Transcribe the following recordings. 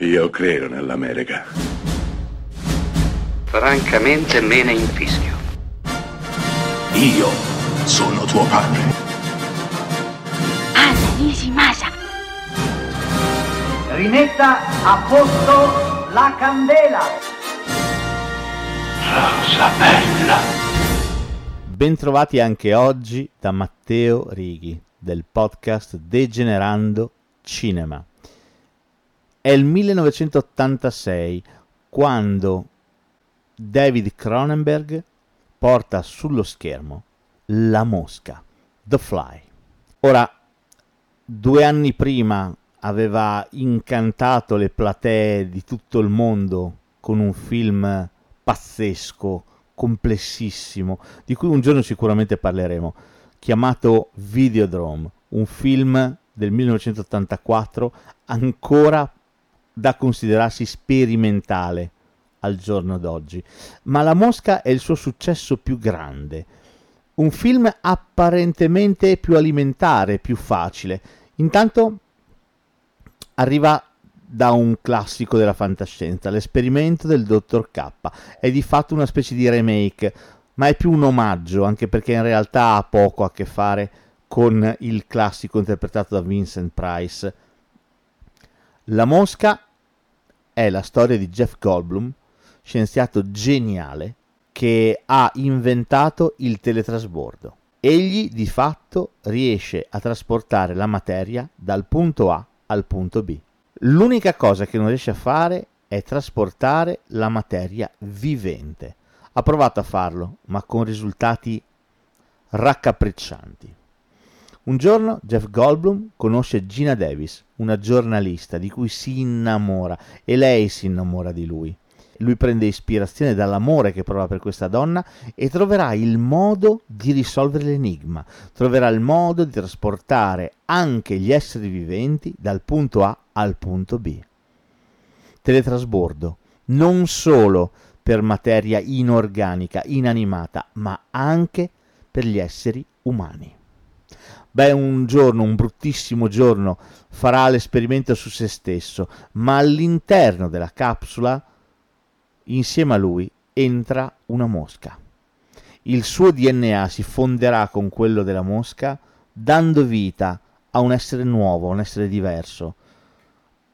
Io credo nell'America. Francamente me ne infischio. Io sono tuo padre. Anna Nishimasa. Rimetta a posto la candela. Rosa bella. Bentrovati anche oggi da Matteo Righi del podcast Degenerando Cinema. È il 1986 quando David Cronenberg porta sullo schermo La Mosca, The Fly. Ora, due anni prima aveva incantato le platee di tutto il mondo con un film pazzesco, complessissimo, di cui un giorno sicuramente parleremo, chiamato Videodrome, un film del 1984 ancora da considerarsi sperimentale al giorno d'oggi. Ma La Mosca è il suo successo più grande. Un film apparentemente più alimentare, più facile. Intanto arriva da un classico della fantascienza, l'esperimento del dottor K. È di fatto una specie di remake, ma è più un omaggio, anche perché in realtà ha poco a che fare con il classico interpretato da Vincent Price. La Mosca è la storia di Jeff Goldblum, scienziato geniale che ha inventato il teletrasbordo. Egli di fatto riesce a trasportare la materia dal punto A al punto B. L'unica cosa che non riesce a fare è trasportare la materia vivente. Ha provato a farlo, ma con risultati raccapriccianti. Un giorno Jeff Goldblum conosce Gina Davis, una giornalista di cui si innamora e lei si innamora di lui. Lui prende ispirazione dall'amore che prova per questa donna e troverà il modo di risolvere l'enigma, troverà il modo di trasportare anche gli esseri viventi dal punto A al punto B. Teletrasbordo, non solo per materia inorganica, inanimata, ma anche per gli esseri umani. Beh, un giorno, un bruttissimo giorno, farà l'esperimento su se stesso, ma all'interno della capsula, insieme a lui, entra una mosca. Il suo DNA si fonderà con quello della mosca, dando vita a un essere nuovo, un essere diverso,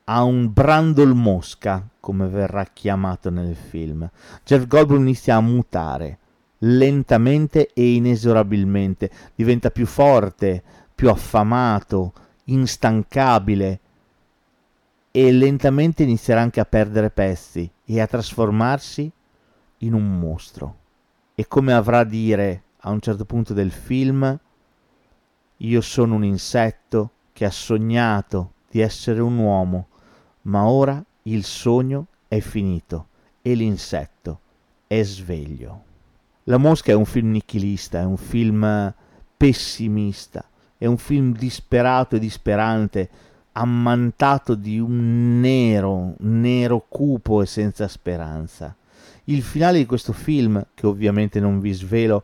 a un Brandol Mosca, come verrà chiamato nel film. Jeff Goldblum inizia a mutare lentamente e inesorabilmente, diventa più forte, più affamato, instancabile e lentamente inizierà anche a perdere pezzi e a trasformarsi in un mostro. E come avrà a dire a un certo punto del film, io sono un insetto che ha sognato di essere un uomo, ma ora il sogno è finito e l'insetto è sveglio. La Mosca è un film nichilista, è un film pessimista, è un film disperato e disperante, ammantato di un nero, nero cupo e senza speranza. Il finale di questo film, che ovviamente non vi svelo,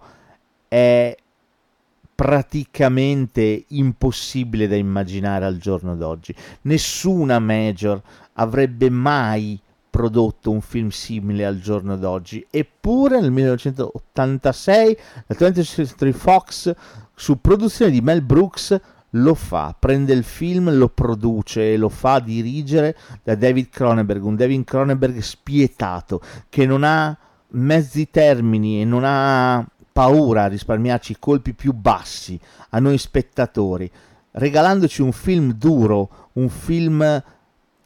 è praticamente impossibile da immaginare al giorno d'oggi. Nessuna major avrebbe mai prodotto un film simile al giorno d'oggi. Eppure nel 1986 la 20th Century Fox su produzione di Mel Brooks lo fa, prende il film, lo produce e lo fa dirigere da David Cronenberg, un David Cronenberg spietato che non ha mezzi termini e non ha paura a risparmiarci i colpi più bassi a noi spettatori, regalandoci un film duro, un film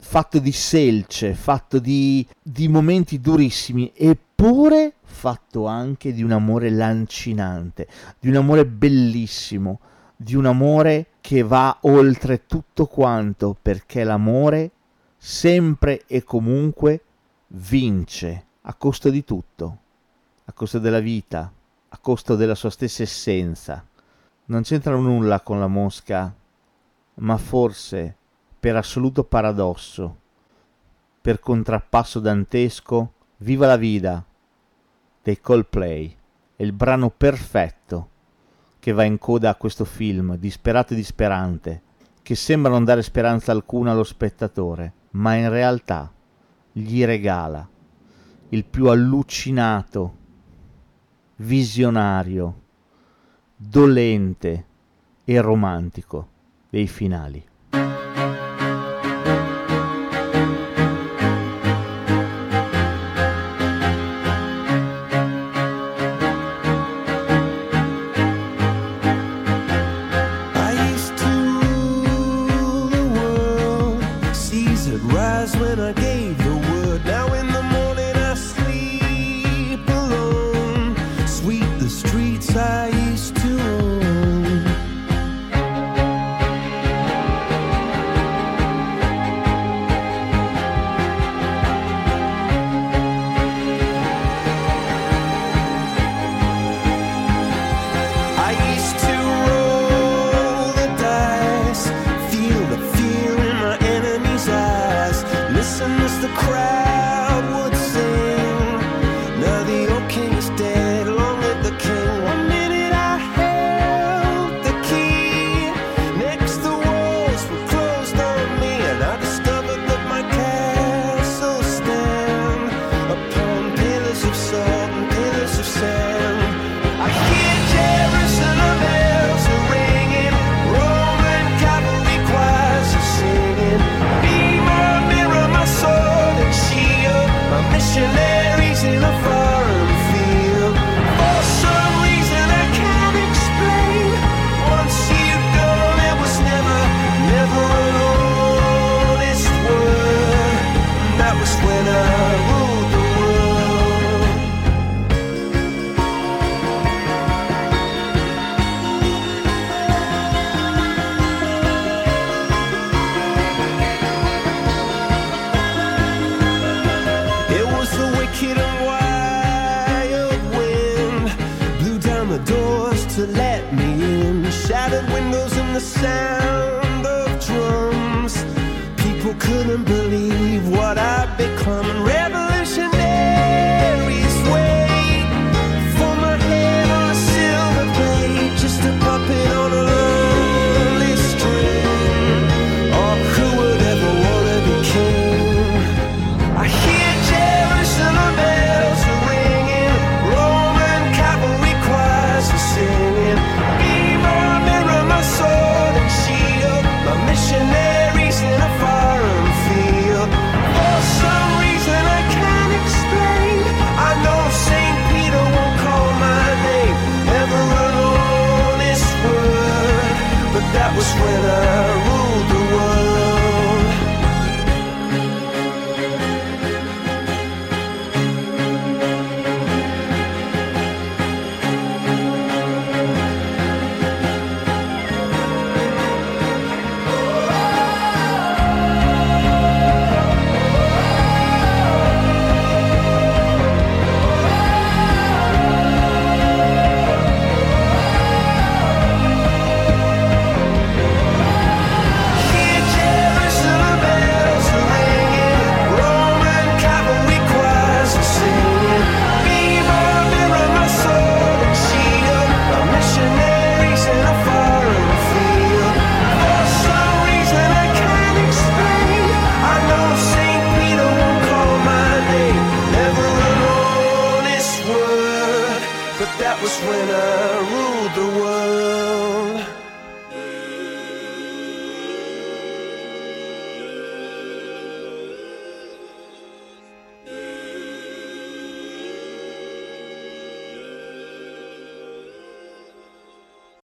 fatto di selce, fatto di, di momenti durissimi, eppure fatto anche di un amore lancinante, di un amore bellissimo, di un amore che va oltre tutto quanto, perché l'amore sempre e comunque vince a costo di tutto, a costo della vita, a costo della sua stessa essenza. Non c'entra nulla con la mosca, ma forse per assoluto paradosso, per contrappasso dantesco, Viva la Vida dei Coldplay è il brano perfetto che va in coda a questo film, disperato e disperante, che sembra non dare speranza alcuna allo spettatore, ma in realtà gli regala il più allucinato, visionario, dolente e romantico dei finali. Miss the crowd. windows and the sound of drums. People couldn't believe what I'd become. ruled the world.